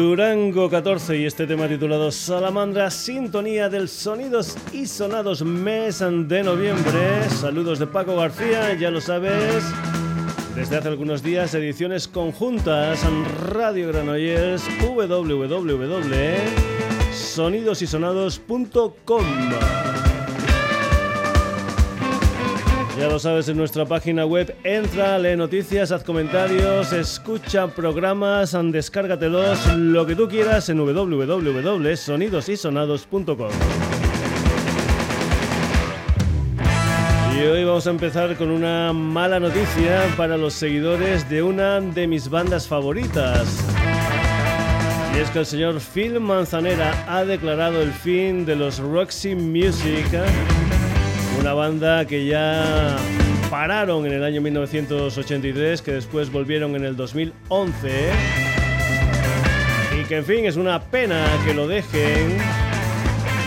Durango 14 y este tema titulado Salamandra, sintonía del Sonidos y Sonados mes de noviembre. Saludos de Paco García, ya lo sabes. Desde hace algunos días, ediciones conjuntas en Radio Granollers, www.sonidosysonados.com. Ya lo sabes, en nuestra página web entra, lee noticias, haz comentarios, escucha programas, descárgatelos, lo que tú quieras en www.sonidosysonados.com. Y hoy vamos a empezar con una mala noticia para los seguidores de una de mis bandas favoritas. Y es que el señor Phil Manzanera ha declarado el fin de los Roxy Music una banda que ya pararon en el año 1983, que después volvieron en el 2011. Y que en fin, es una pena que lo dejen,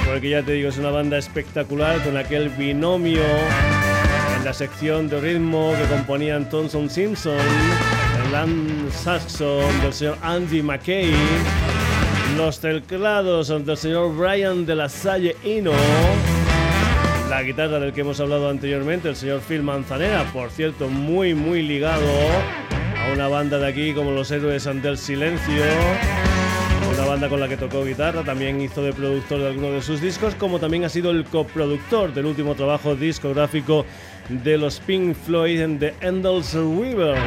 porque ya te digo, es una banda espectacular con aquel binomio en la sección de ritmo que componían Thompson Simpson, el Saxon del señor Andy McKay, los teclados del señor Brian de la Salle Ino la guitarra del que hemos hablado anteriormente, el señor Phil Manzanera, por cierto, muy, muy ligado a una banda de aquí como los Héroes ante el Silencio, una banda con la que tocó guitarra, también hizo de productor de algunos de sus discos, como también ha sido el coproductor del último trabajo discográfico de los Pink Floyd en The Endless River.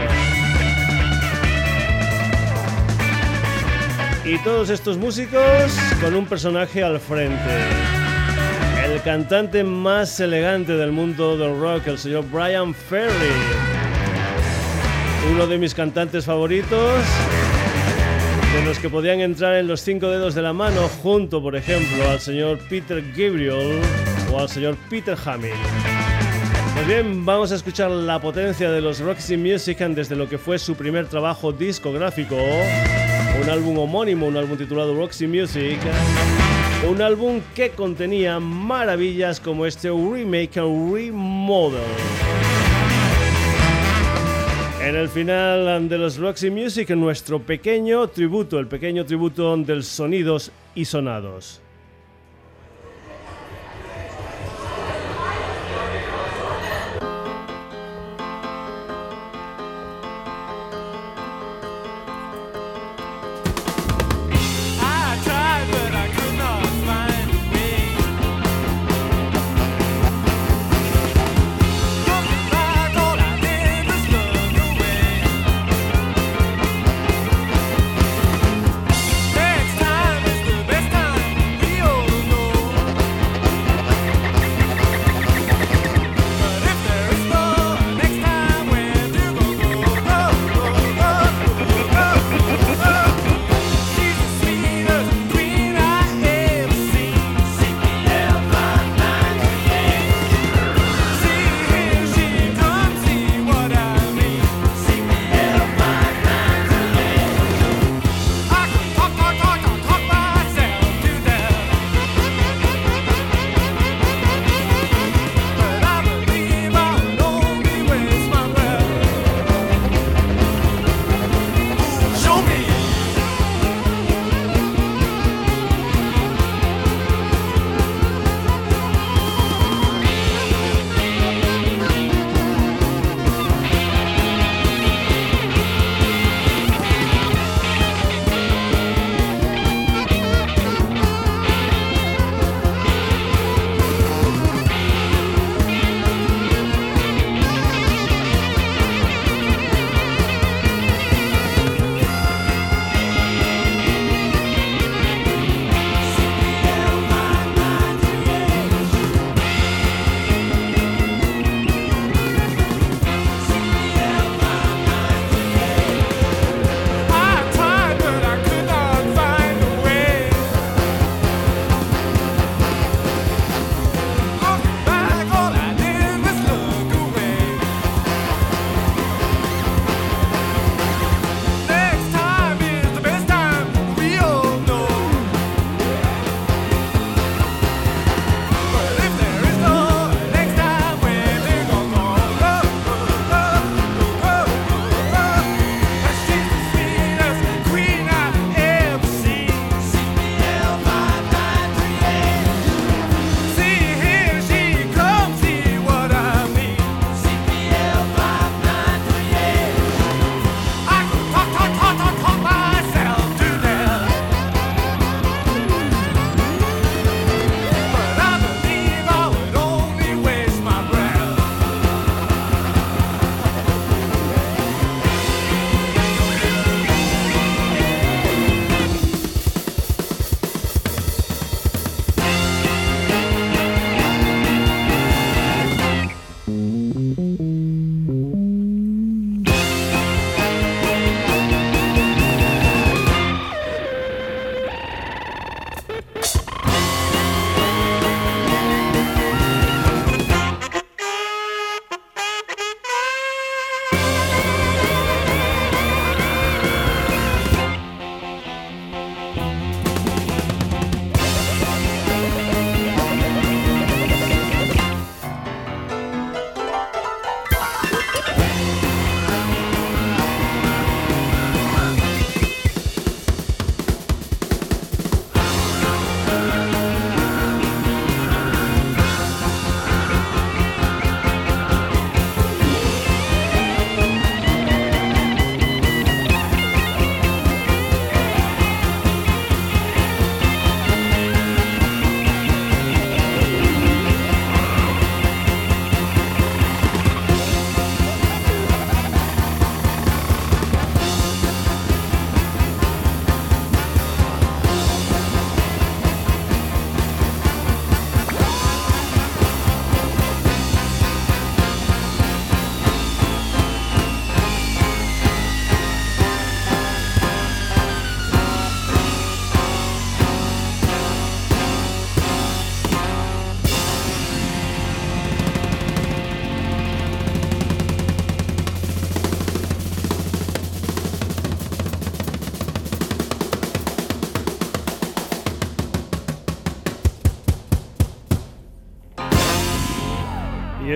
Y todos estos músicos con un personaje al frente cantante más elegante del mundo del rock, el señor Brian Ferry. Uno de mis cantantes favoritos, de los que podían entrar en los cinco dedos de la mano, junto, por ejemplo, al señor Peter Gabriel o al señor Peter Hamill. Pues bien, vamos a escuchar la potencia de los Roxy Music desde lo que fue su primer trabajo discográfico, un álbum homónimo, un álbum titulado Roxy Music un álbum que contenía maravillas como este remake o remodel. En el final de los Roxy Music, nuestro pequeño tributo, el pequeño tributo del sonidos y sonados.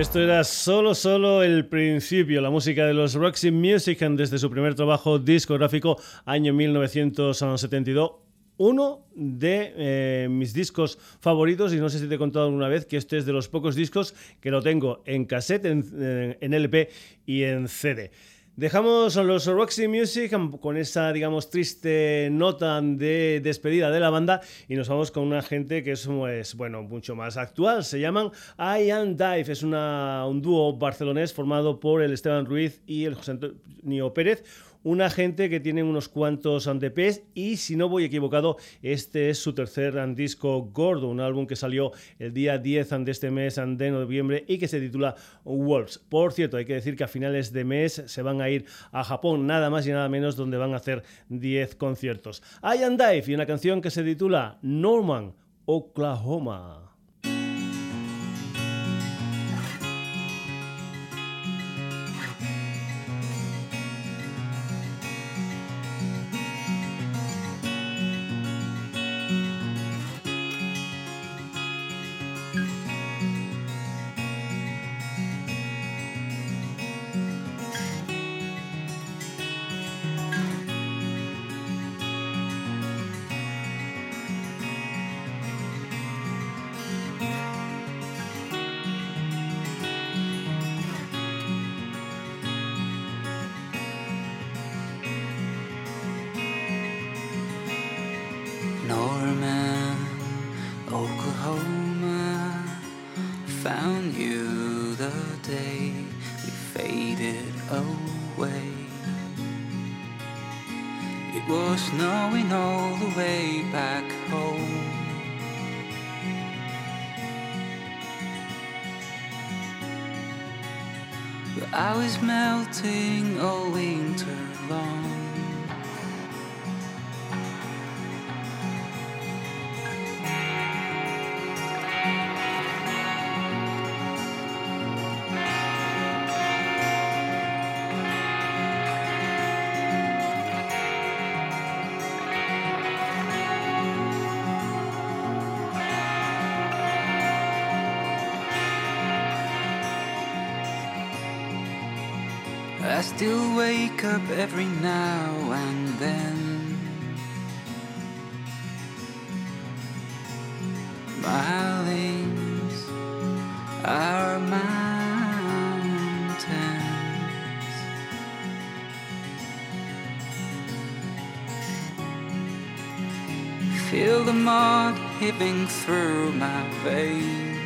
Esto era solo, solo el principio, la música de los Roxy Music desde su primer trabajo discográfico, año 1972 uno de eh, mis discos favoritos y no sé si te he contado alguna vez que este es de los pocos discos que lo tengo en cassette, en, en LP y en CD. Dejamos los Roxy Music con esa, digamos, triste nota de despedida de la banda y nos vamos con una gente que es, pues, bueno, mucho más actual. Se llaman I Am Dive. Es una, un dúo barcelonés formado por el Esteban Ruiz y el José Antonio Pérez una gente que tiene unos cuantos ANDPs y si no voy equivocado, este es su tercer disco gordo, un álbum que salió el día 10 de este mes de noviembre y que se titula Wolves. Por cierto, hay que decir que a finales de mes se van a ir a Japón, nada más y nada menos, donde van a hacer 10 conciertos. I and Dive y una canción que se titula Norman, Oklahoma. found you the day we faded away. It was snowing all the way back home. But I was melting all winter long. Still wake up every now and then. My limbs are mountains. Feel the mud heaving through my veins.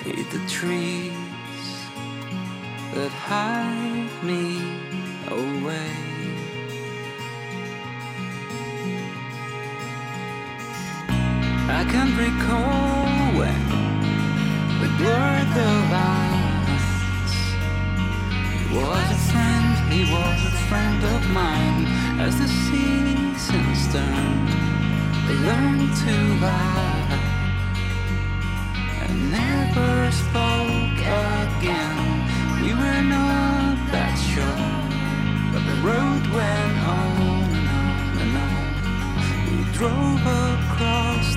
Feed the trees that hide me away. I can't recall when we blurred the lines. He was a friend, he was a friend of mine. As the seasons turned, they learned to lie.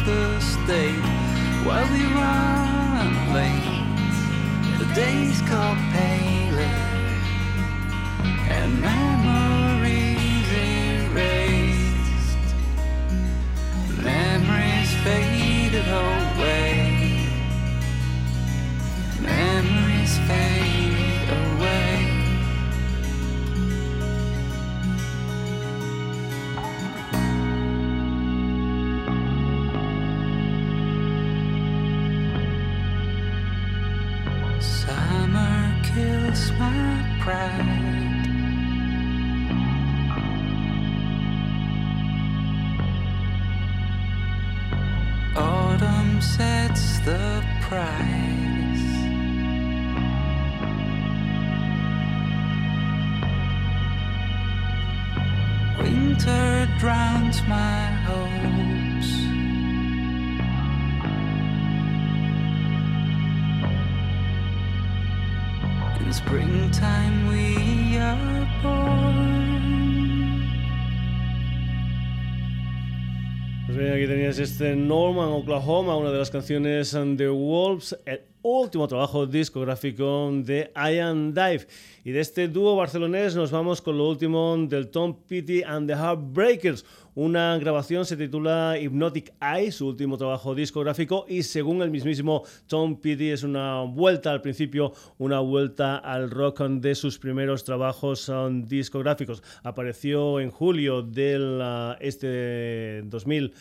the state while we run late. The days caught paler and. es este Norman Oklahoma, una de las canciones de Wolves, el último trabajo discográfico de Ian Dive. Y de este dúo barcelonés nos vamos con lo último del Tom Petty and the Heartbreakers. Una grabación se titula Hypnotic Eye, su último trabajo discográfico, y según el mismísimo Tom Petty es una vuelta al principio, una vuelta al rock de sus primeros trabajos um, discográficos. Apareció en julio del uh, este 2000.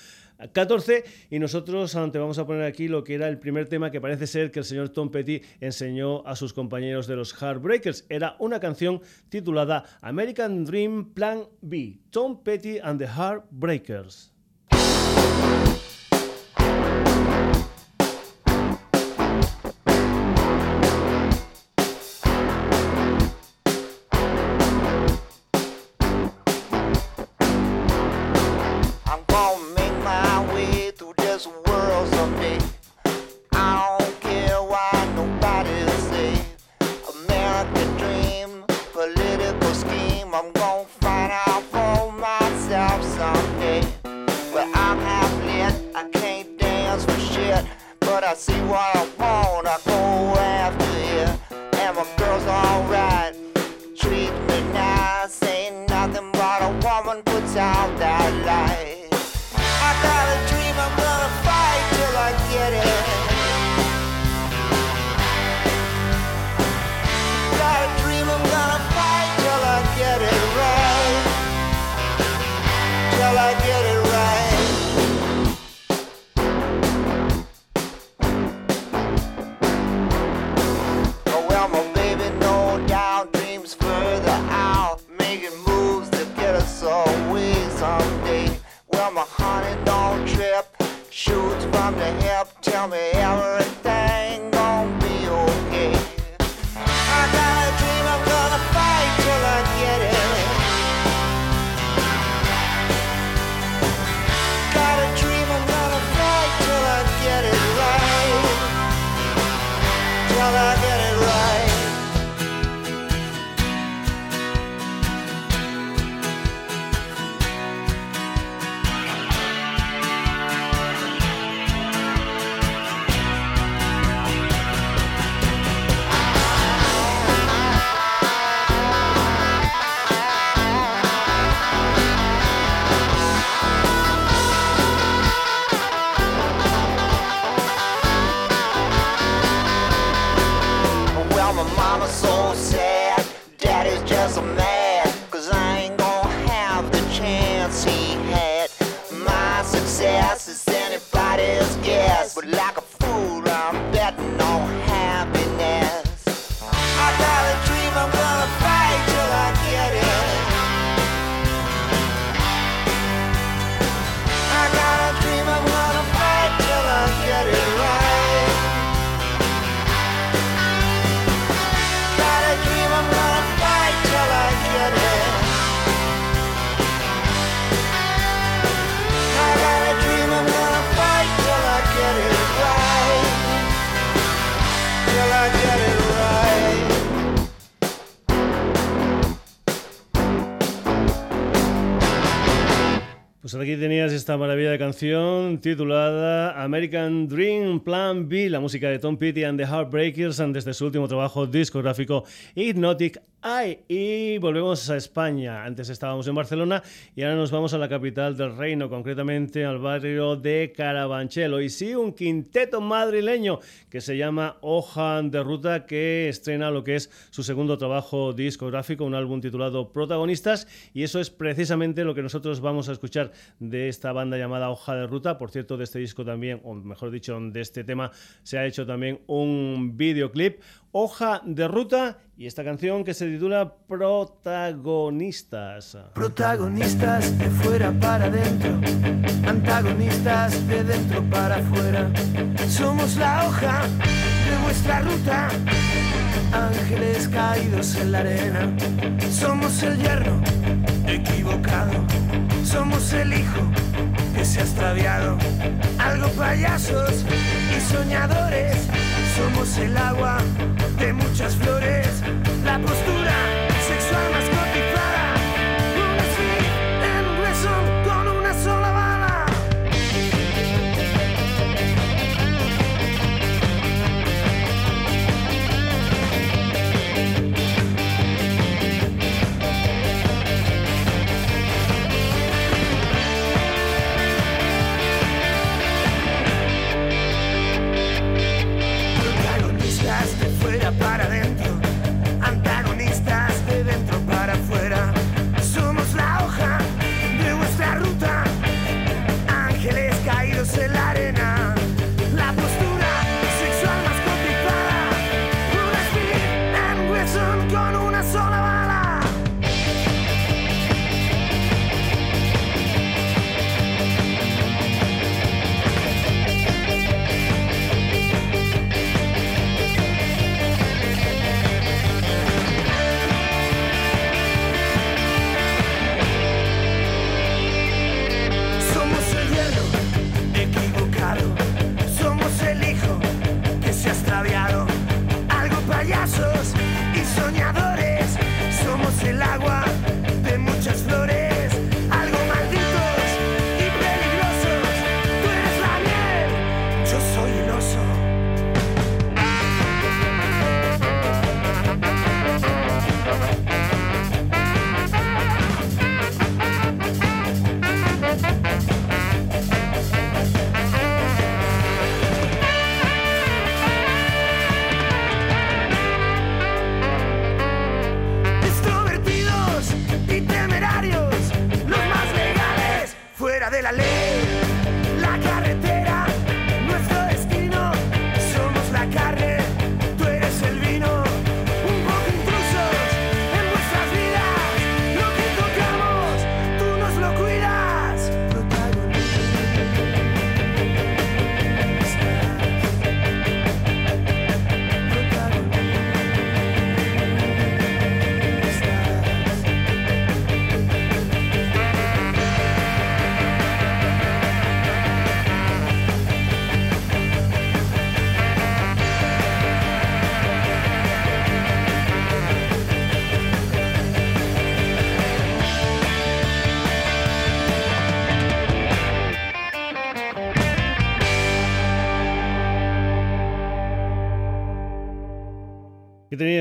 14 y nosotros ah, te vamos a poner aquí lo que era el primer tema que parece ser que el señor Tom Petty enseñó a sus compañeros de los Heartbreakers. Era una canción titulada American Dream Plan B, Tom Petty and the Heartbreakers. Esta maravilla de canción titulada American Dream Plan B, la música de Tom Petty and the Heartbreakers desde su último trabajo discográfico Hypnotic Eye. Y volvemos a España. Antes estábamos en Barcelona y ahora nos vamos a la capital del reino, concretamente al barrio de Carabanchel. Y sí, un quinteto madrileño que se llama Hoja de Ruta que estrena lo que es su segundo trabajo discográfico, un álbum titulado Protagonistas. Y eso es precisamente lo que nosotros vamos a escuchar de esta banda llamada Hoja de Ruta. Por cierto, de este disco también, o mejor dicho, de este tema, se ha hecho también un videoclip. Hoja de Ruta y esta canción que se titula Protagonistas. Protagonistas de fuera para adentro, antagonistas de dentro para afuera. Somos la hoja de vuestra ruta, ángeles caídos en la arena. Somos el yerno equivocado somos el hijo que se ha extraviado. Algo payasos y soñadores. Somos el agua de muchas flores. La postura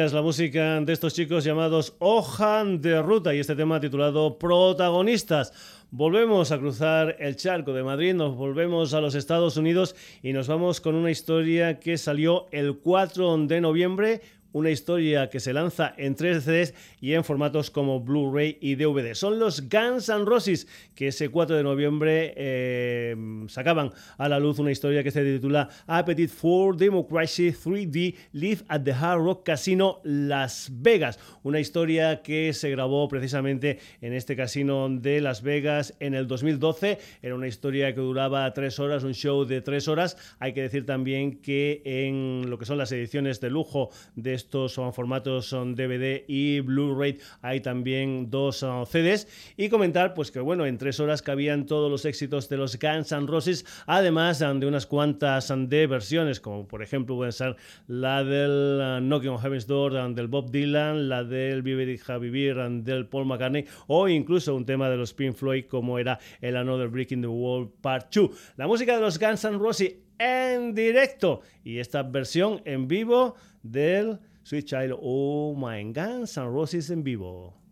tenías la música de estos chicos llamados Hoja de Ruta y este tema titulado Protagonistas. Volvemos a cruzar el charco de Madrid, nos volvemos a los Estados Unidos y nos vamos con una historia que salió el 4 de noviembre, una historia que se lanza en 3 CDs y en formatos como Blu-ray y DVD. Son los Guns N' Roses que ese 4 de noviembre eh, sacaban a la luz una historia que se titula Appetite for Democracy 3D Live at the Hard Rock Casino Las Vegas. Una historia que se grabó precisamente en este casino de Las Vegas en el 2012. Era una historia que duraba tres horas, un show de tres horas. Hay que decir también que en lo que son las ediciones de lujo de estos son formatos son DVD y Blu-ray hay también dos uh, CDs y comentar pues que bueno, en tres horas cabían todos los éxitos de los Guns N' Roses, además um, de unas cuantas um, de versiones, como por ejemplo pueden ser la del Knocking on Heaven's Door del Bob Dylan, la del Vivir y Vivir del Paul McCartney o incluso un tema de los Pink Floyd como era el Another Brick in the Wall Part 2. La música de los Guns N' Roses en directo y esta versión en vivo del Sweet Child Oh My Guns N' Roses en vivo.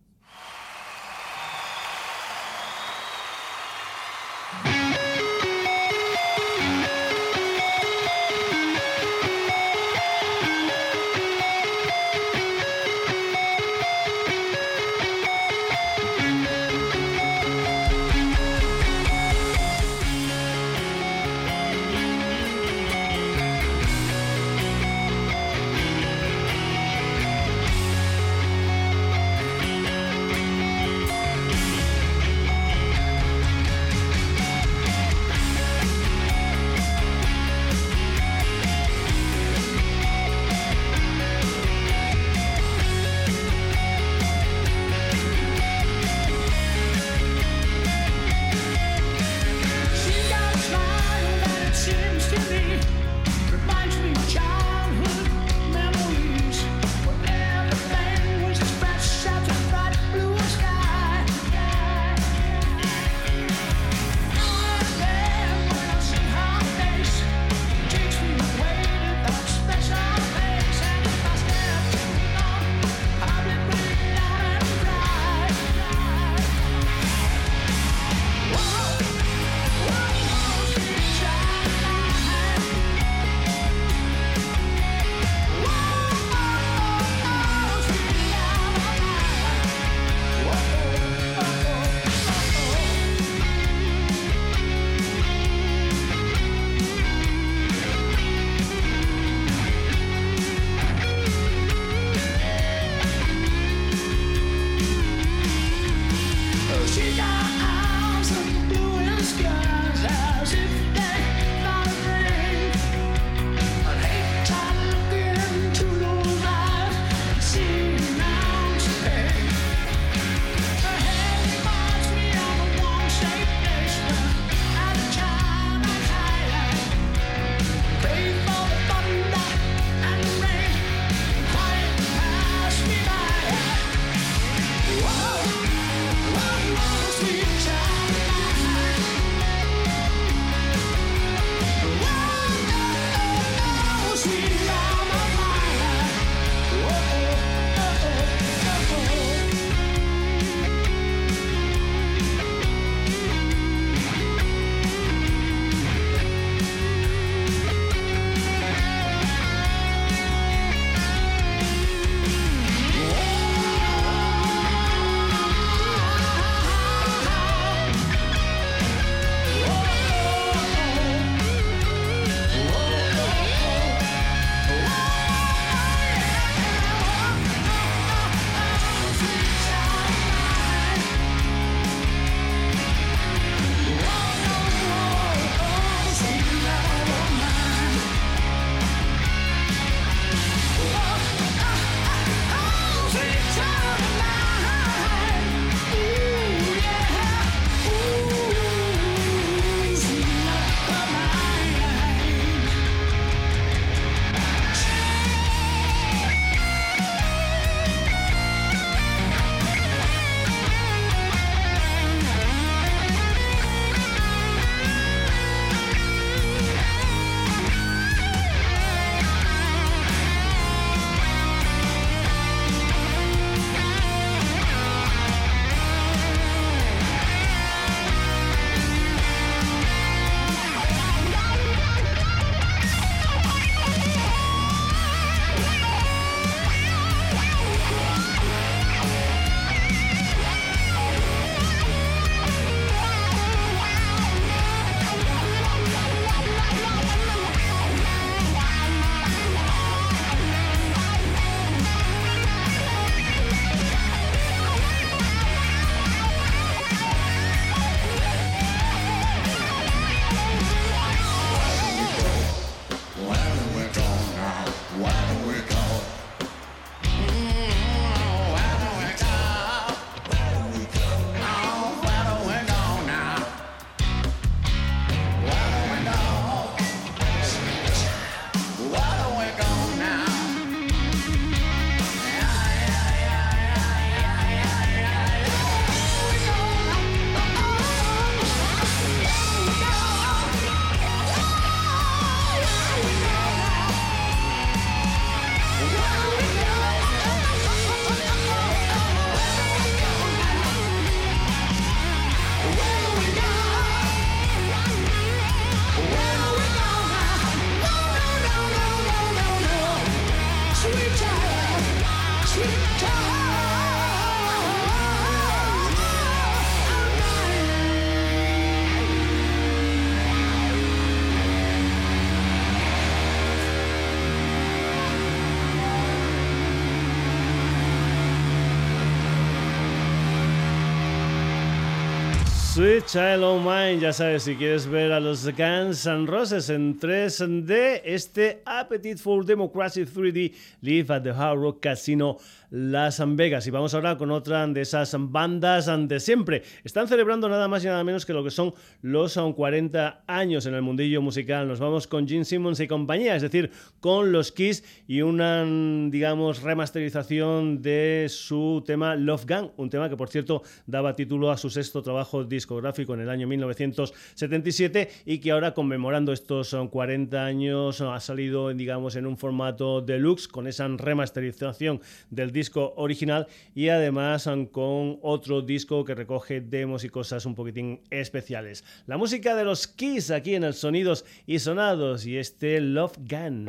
Sweet Child of Mine, ya sabes, si quieres ver a los Guns N' Roses en 3D, este Appetite for Democracy 3D Live at the Hard Rock Casino las Vegas. Y vamos ahora con otra de esas bandas de siempre. Están celebrando nada más y nada menos que lo que son los 40 años en el mundillo musical. Nos vamos con Gene Simmons y compañía, es decir, con los Kiss y una, digamos, remasterización de su tema Love Gun, un tema que, por cierto, daba título a su sexto trabajo discográfico en el año 1977 y que ahora, conmemorando estos 40 años, ha salido, digamos, en un formato deluxe con esa remasterización del disco disco original y además con otro disco que recoge demos y cosas un poquitín especiales. La música de los Kiss aquí en el Sonidos y Sonados y este Love Gun.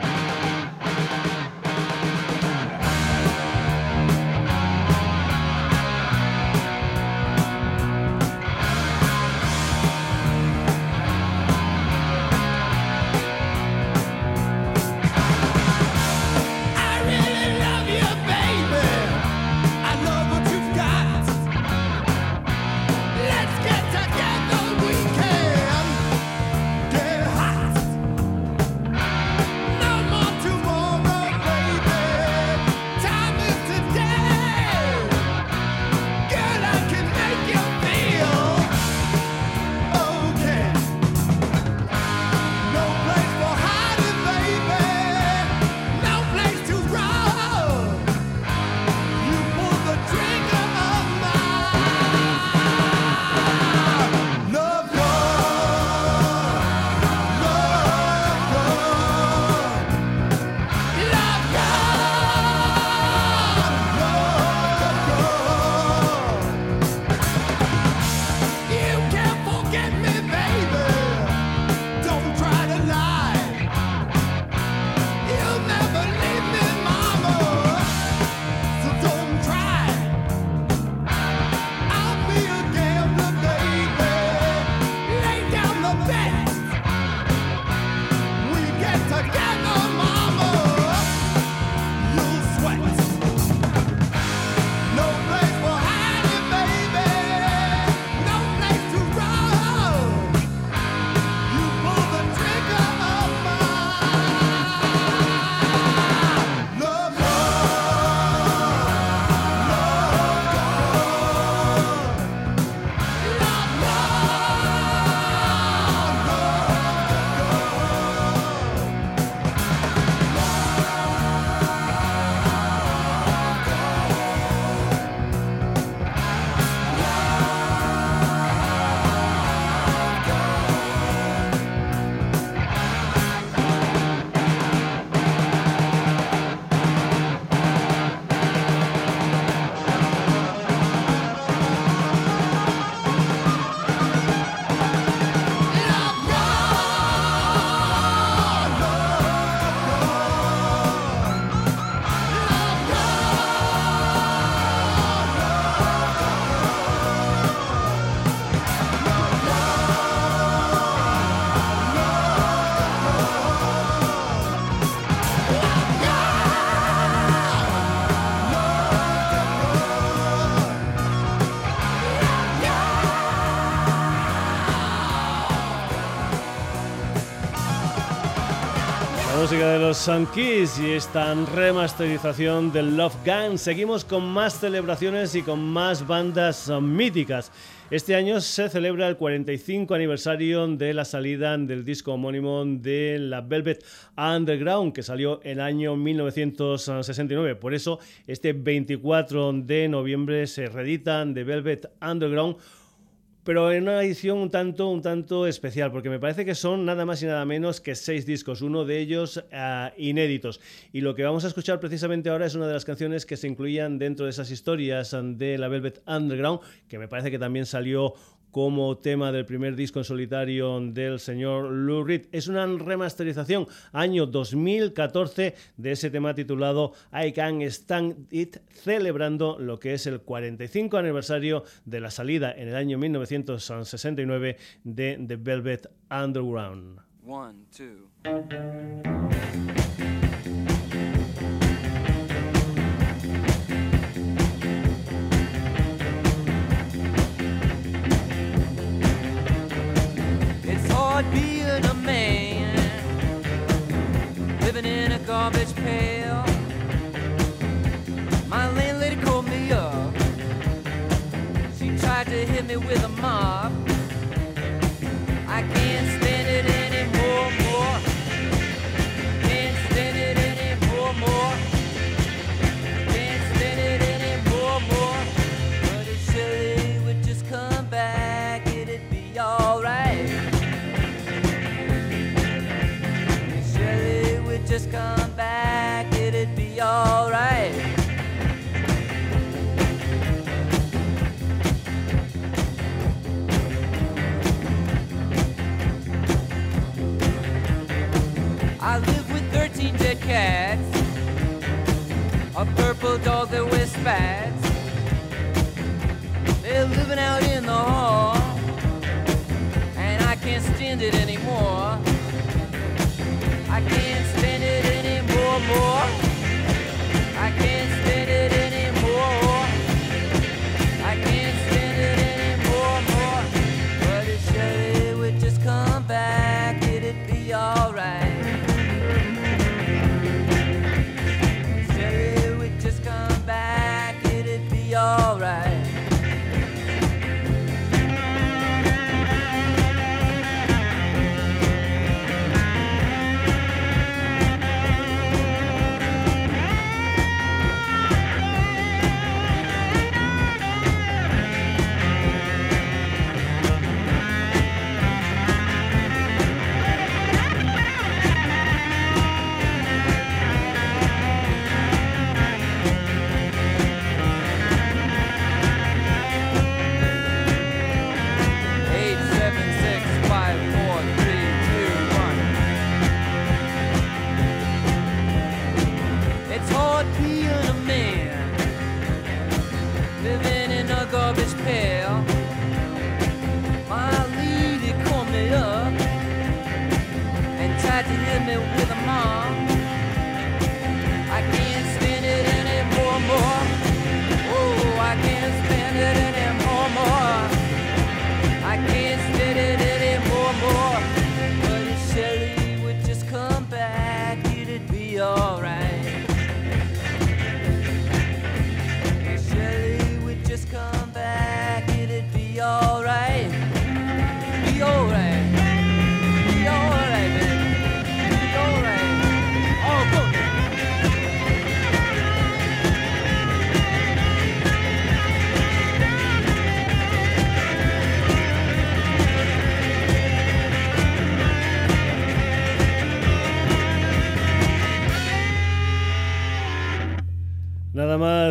De los Sun y esta remasterización del Love Gun. Seguimos con más celebraciones y con más bandas míticas. Este año se celebra el 45 aniversario de la salida del disco homónimo de la Velvet Underground, que salió en el año 1969. Por eso, este 24 de noviembre se reeditan The Velvet Underground pero en una edición un tanto, un tanto especial, porque me parece que son nada más y nada menos que seis discos, uno de ellos ah, inéditos. Y lo que vamos a escuchar precisamente ahora es una de las canciones que se incluían dentro de esas historias de la Velvet Underground, que me parece que también salió como tema del primer disco en solitario del señor Lou Reed. Es una remasterización año 2014 de ese tema titulado I Can Stand It, celebrando lo que es el 45 aniversario de la salida en el año 1969 de The Velvet Underground. Garbage pail. My landlady called me up. She tried to hit me with a mop. 13 dead cats, a purple dog that wears spats. They're living out in the hall, and I can't stand it anymore. I can't stand it anymore, more.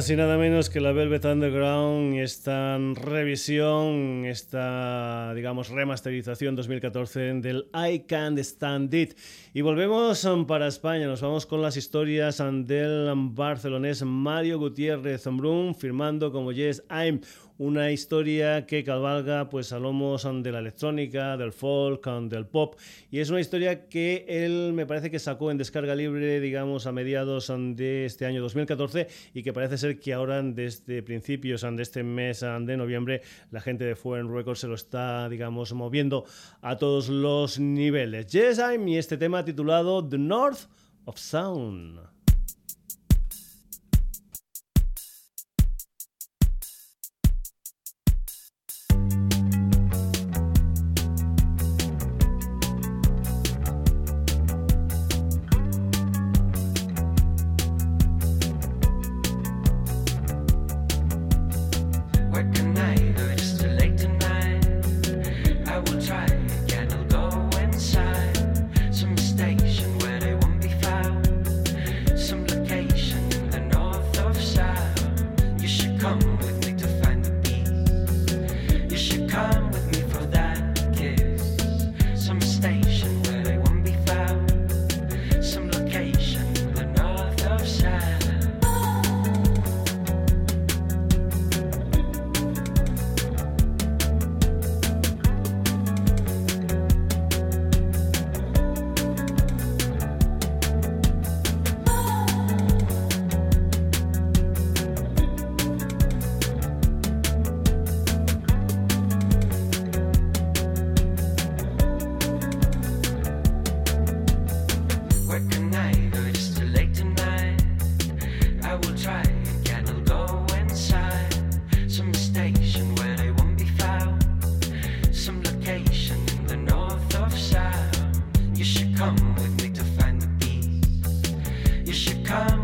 Y nada menos que la Velvet Underground, esta revisión, esta, digamos, remasterización 2014 del I Can't Stand It. Y volvemos um, para España, nos vamos con las historias um, del barcelonés Mario Gutiérrez Brun, firmando como Yes I'm una historia que cabalga pues a lomos um, de la electrónica, del folk, del pop y es una historia que él me parece que sacó en descarga libre digamos a mediados de este año 2014 y que parece ser que ahora desde principios de este mes de noviembre la gente de Foreign Records se lo está digamos moviendo a todos los niveles. Yes I'm y este tema titulado The North of Sound. Come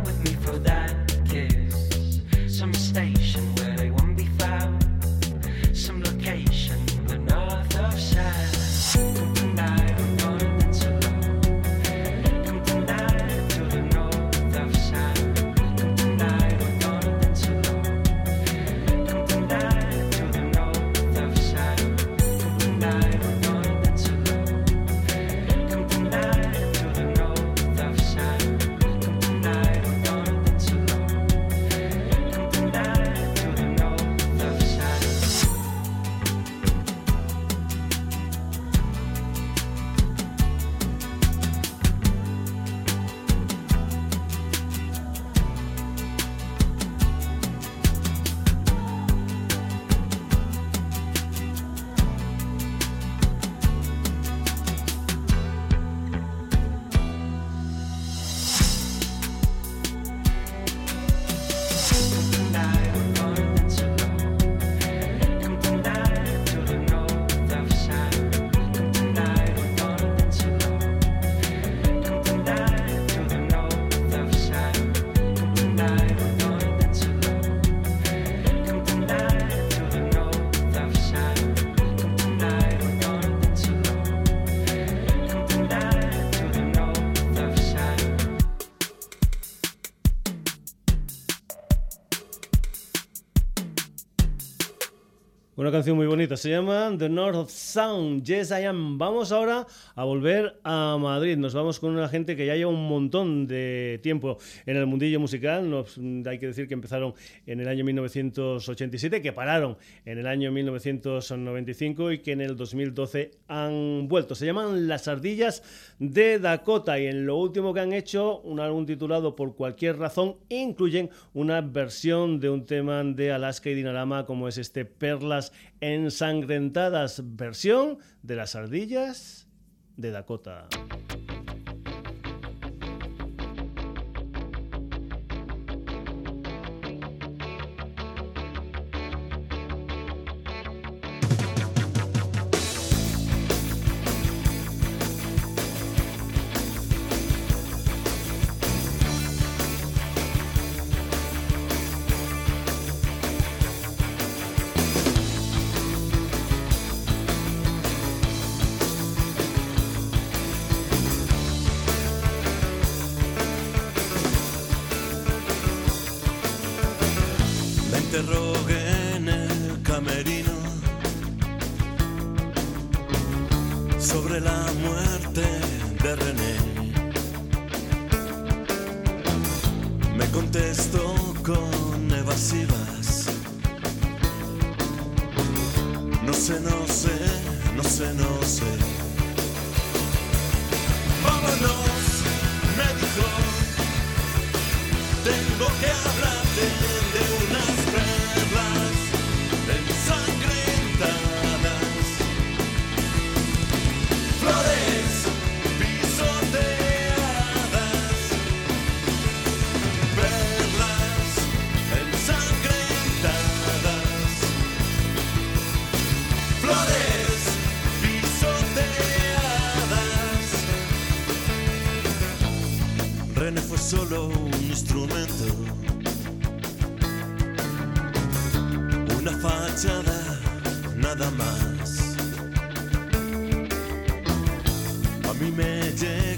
muy bonita, se llama The North Sound, Yes I Am. Vamos ahora a volver a Madrid. Nos vamos con una gente que ya lleva un montón de tiempo en el mundillo musical. Nos, hay que decir que empezaron en el año 1987, que pararon en el año 1995 y que en el 2012 han vuelto. Se llaman Las Ardillas de Dakota y en lo último que han hecho, un álbum titulado Por cualquier razón, incluyen una versión de un tema de Alaska y Dinarama como es este Perlas ensangrentadas, versión de Las Ardillas de Dakota. René fue solo un instrumento, una fachada, nada más. A mí me llegará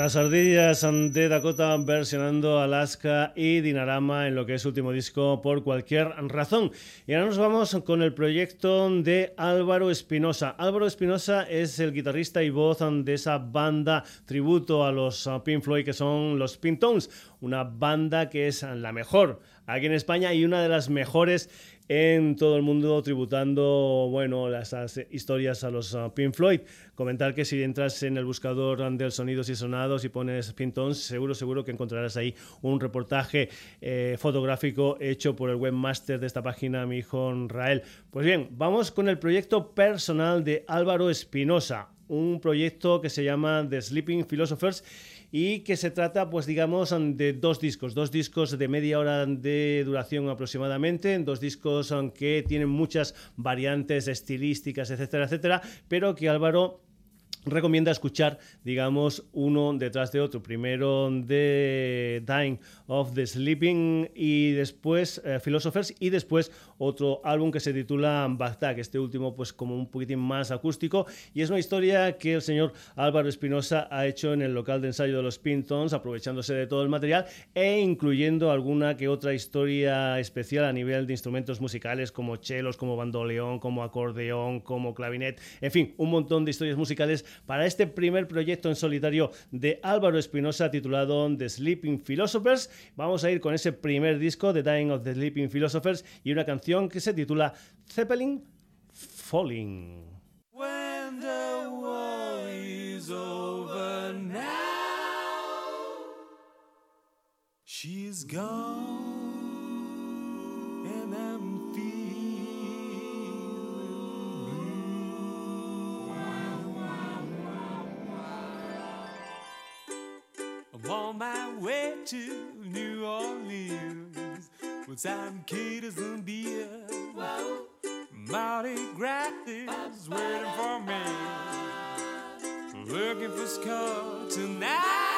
Las ardillas de Dakota versionando Alaska y Dinarama en lo que es último disco por cualquier razón. Y ahora nos vamos con el proyecto de Álvaro Espinosa. Álvaro Espinosa es el guitarrista y voz de esa banda tributo a los uh, Pink Floyd que son los Pintones, una banda que es la mejor aquí en España y una de las mejores en todo el mundo tributando, bueno, las, historias a los uh, Pink Floyd. Comentar que si entras en el buscador del sonidos y sonados y pones Pintons, seguro, seguro que encontrarás ahí un reportaje eh, fotográfico hecho por el webmaster de esta página, mi hijo Rael. Pues bien, vamos con el proyecto personal de Álvaro Espinosa, un proyecto que se llama The Sleeping Philosophers y que se trata, pues digamos, de dos discos, dos discos de media hora de duración aproximadamente, dos discos que tienen muchas variantes estilísticas, etcétera, etcétera, pero que Álvaro recomienda escuchar, digamos, uno detrás de otro. Primero de Dying of the Sleeping y después eh, Philosophers y después otro álbum que se titula Bagdad, este último pues como un poquitín más acústico y es una historia que el señor Álvaro Espinosa ha hecho en el local de ensayo de los Pintons, aprovechándose de todo el material e incluyendo alguna que otra historia especial a nivel de instrumentos musicales como chelos, como bandoleón, como acordeón, como clavinet, en fin, un montón de historias musicales para este primer proyecto en solitario de Álvaro Espinosa titulado The Sleeping Philosophers. Vamos a ir con ese primer disco, The Dying of the Sleeping Philosophers, y una canción que se titula Zeppelin Falling. When the is over now, she's gone, on my way to New Orleans with some caters and beer. Marty Gras is waiting for me. Looking for Scott tonight.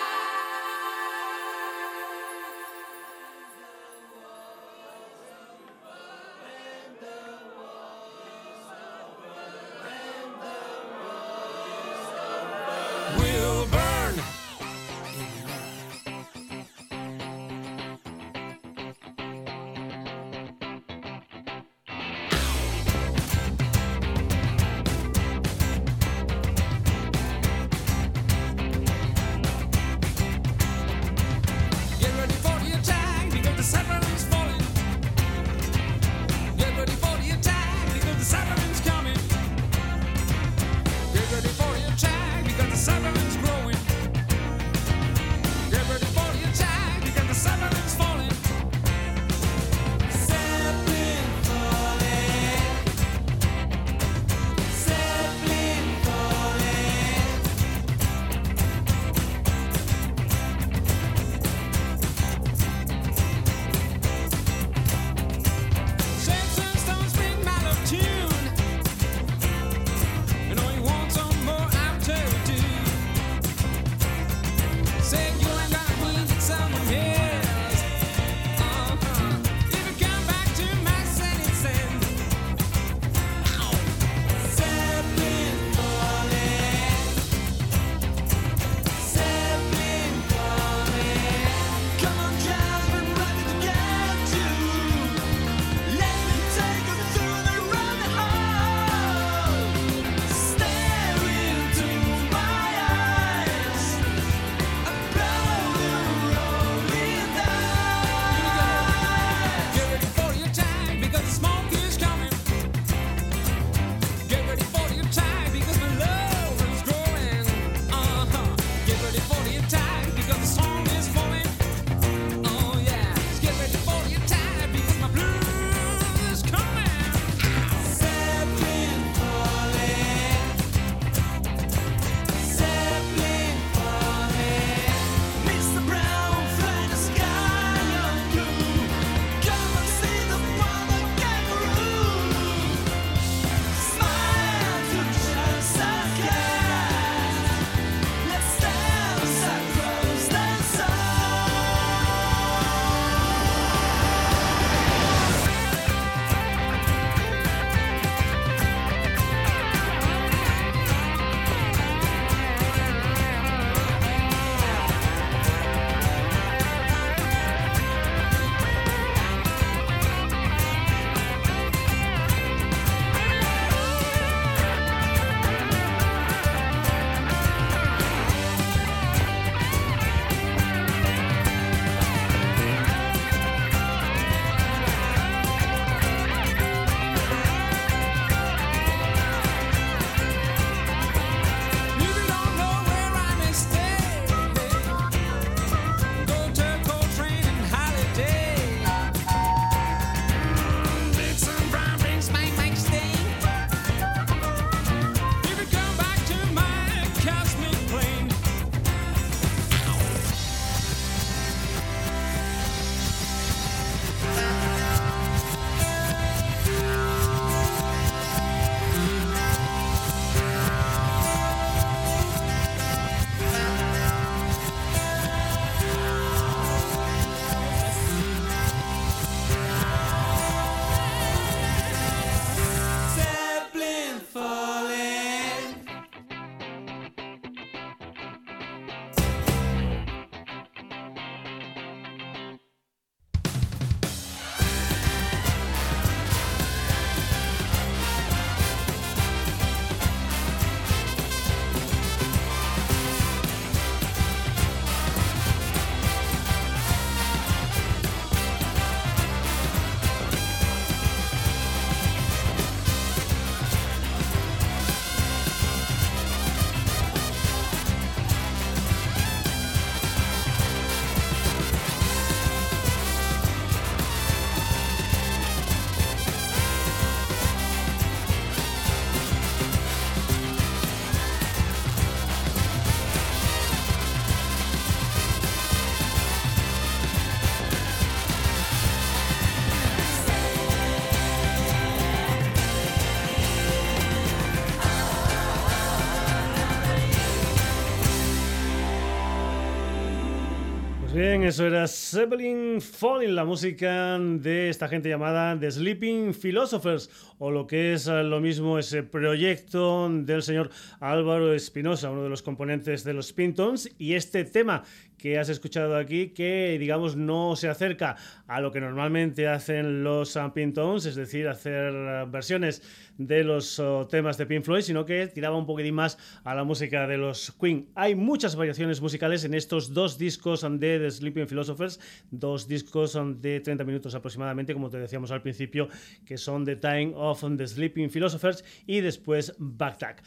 Eso era Zeppelin Falling, la música de esta gente llamada The Sleeping Philosophers, o lo que es eh, lo mismo ese proyecto del señor Álvaro Espinosa, uno de los componentes de los Pintons, y este tema que has escuchado aquí que, digamos, no se acerca a lo que normalmente hacen los Pintons, es decir, hacer eh, versiones de los temas de Pink Floyd, sino que tiraba un poquitín más a la música de los Queen. Hay muchas variaciones musicales en estos dos discos de The Sleeping Philosophers, dos discos de 30 minutos aproximadamente, como te decíamos al principio, que son The Time of the Sleeping Philosophers y después Backtrack.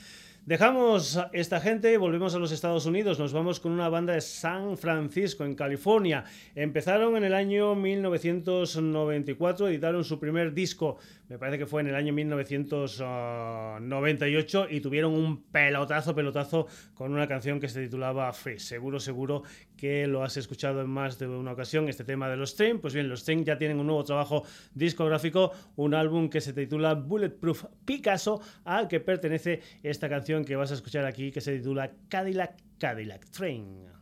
Dejamos esta gente y volvemos a los Estados Unidos. Nos vamos con una banda de San Francisco, en California. Empezaron en el año 1994, editaron su primer disco me parece que fue en el año 1998 y tuvieron un pelotazo, pelotazo con una canción que se titulaba Free. Seguro, seguro que lo has escuchado en más de una ocasión, este tema de los Stream. Pues bien, los Stream ya tienen un nuevo trabajo discográfico, un álbum que se titula Bulletproof Picasso, al que pertenece esta canción que vas a escuchar aquí, que se titula Cadillac Cadillac Train.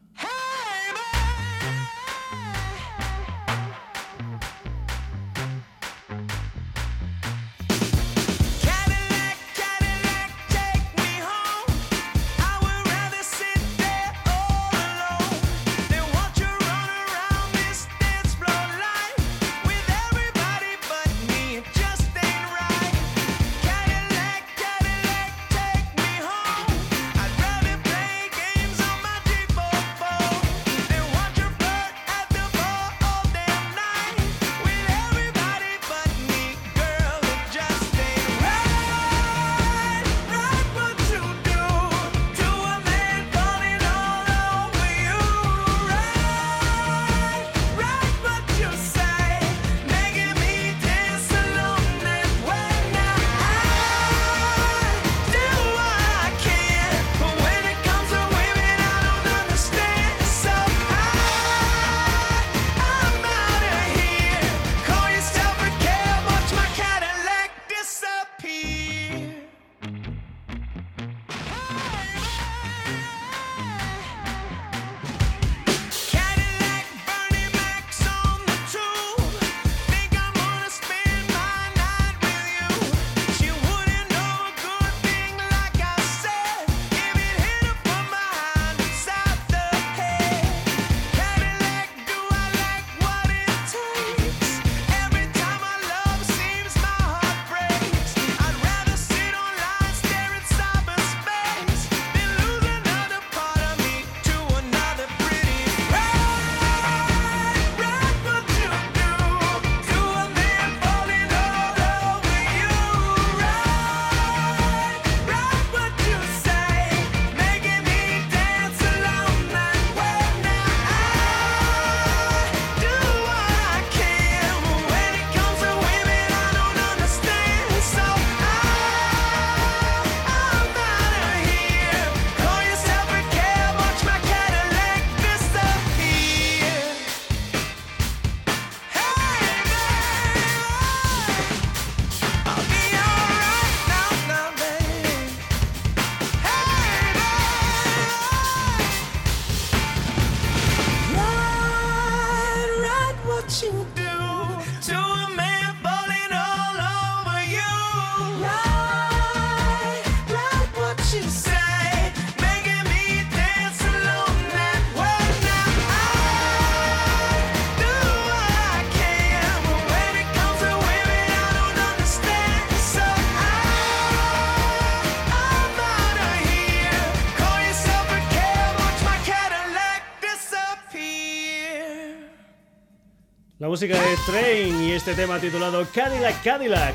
Música de Train y este tema titulado Cadillac Cadillac.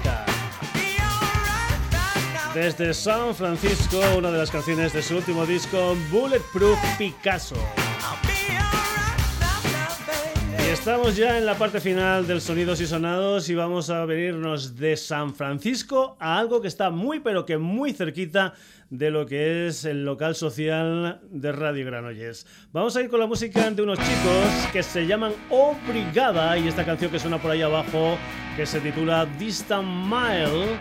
Desde San Francisco, una de las canciones de su último disco, Bulletproof Picasso. Estamos ya en la parte final del Sonidos y Sonados y vamos a venirnos de San Francisco a algo que está muy pero que muy cerquita de lo que es el local social de Radio Granollers. Vamos a ir con la música de unos chicos que se llaman Obrigada y esta canción que suena por ahí abajo que se titula Distant Mile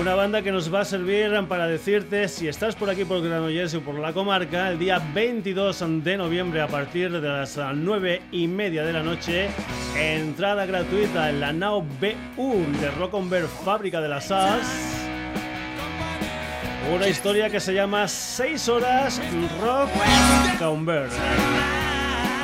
Una banda que nos va a servir para decirte si estás por aquí por Granollers o por la comarca, el día 22 de noviembre a partir de las 9 y media de la noche, entrada gratuita en la Now BU de Rock on Bear Fábrica de las Arts. Una historia que se llama 6 horas Rock.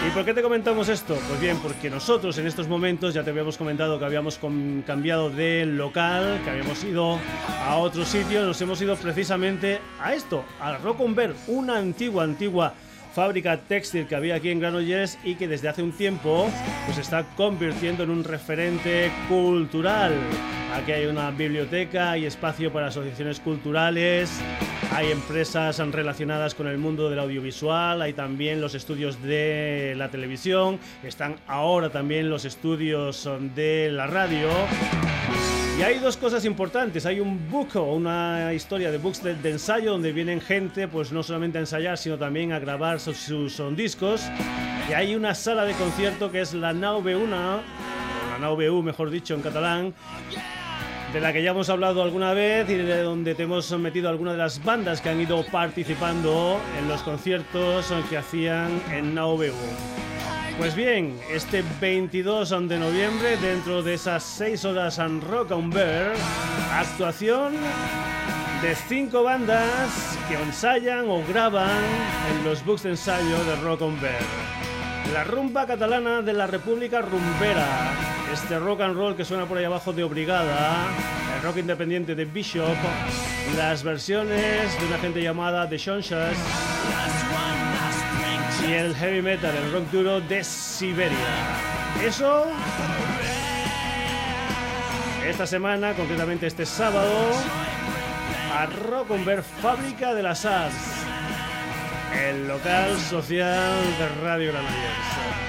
¿Y por qué te comentamos esto? Pues bien, porque nosotros en estos momentos ya te habíamos comentado que habíamos cambiado de local, que habíamos ido a otro sitio, nos hemos ido precisamente a esto, a Rock on Bear, una antigua, antigua fábrica textil que había aquí en Granollers y que desde hace un tiempo pues está convirtiendo en un referente cultural. Aquí hay una biblioteca, hay espacio para asociaciones culturales, hay empresas relacionadas con el mundo del audiovisual, hay también los estudios de la televisión, están ahora también los estudios de la radio. Y hay dos cosas importantes. Hay un book o una historia de books de, de ensayo donde vienen gente, pues no solamente a ensayar, sino también a grabar sus, sus- sus discos. Y hay una sala de concierto que es la Nau B1, la Nau BU, mejor dicho, en catalán, de la que ya hemos hablado alguna vez y de donde te hemos metido algunas de las bandas que han ido participando en los conciertos que hacían en Nau BU. Pues bien, este 22 de noviembre, dentro de esas 6 horas en Rock on Bear, actuación de 5 bandas que ensayan o graban en los books de ensayo de Rock on Bear. La rumba catalana de la República Rumbera, este rock and roll que suena por ahí abajo de Obrigada, el rock independiente de Bishop, las versiones de una gente llamada The Shonshas y el heavy metal, el rock duro de Siberia. Eso esta semana, concretamente este sábado, a Rock Fábrica de las Arts, el local social de Radio Granollers.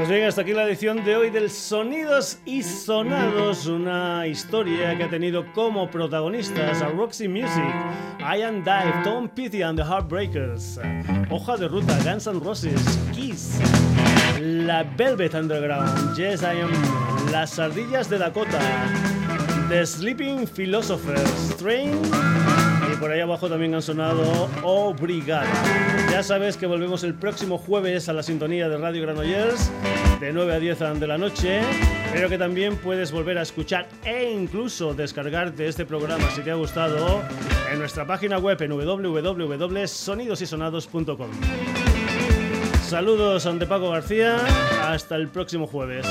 Pues bien, hasta aquí la edición de hoy del Sonidos y Sonados, una historia que ha tenido como protagonistas a Roxy Music, Ian Dive, Tom Petty and the Heartbreakers, Hoja de Ruta, Guns N' Roses, Kiss, La Velvet Underground, Yes I Am, Las Ardillas de Dakota, The Sleeping Philosophers, Train y por ahí abajo también han sonado Obrigada. Ya sabes que volvemos el próximo jueves a la sintonía de Radio Granollers de 9 a 10 de la noche, pero que también puedes volver a escuchar e incluso descargarte este programa si te ha gustado en nuestra página web en www.sonidosysonados.com. Saludos ante Paco García, hasta el próximo jueves.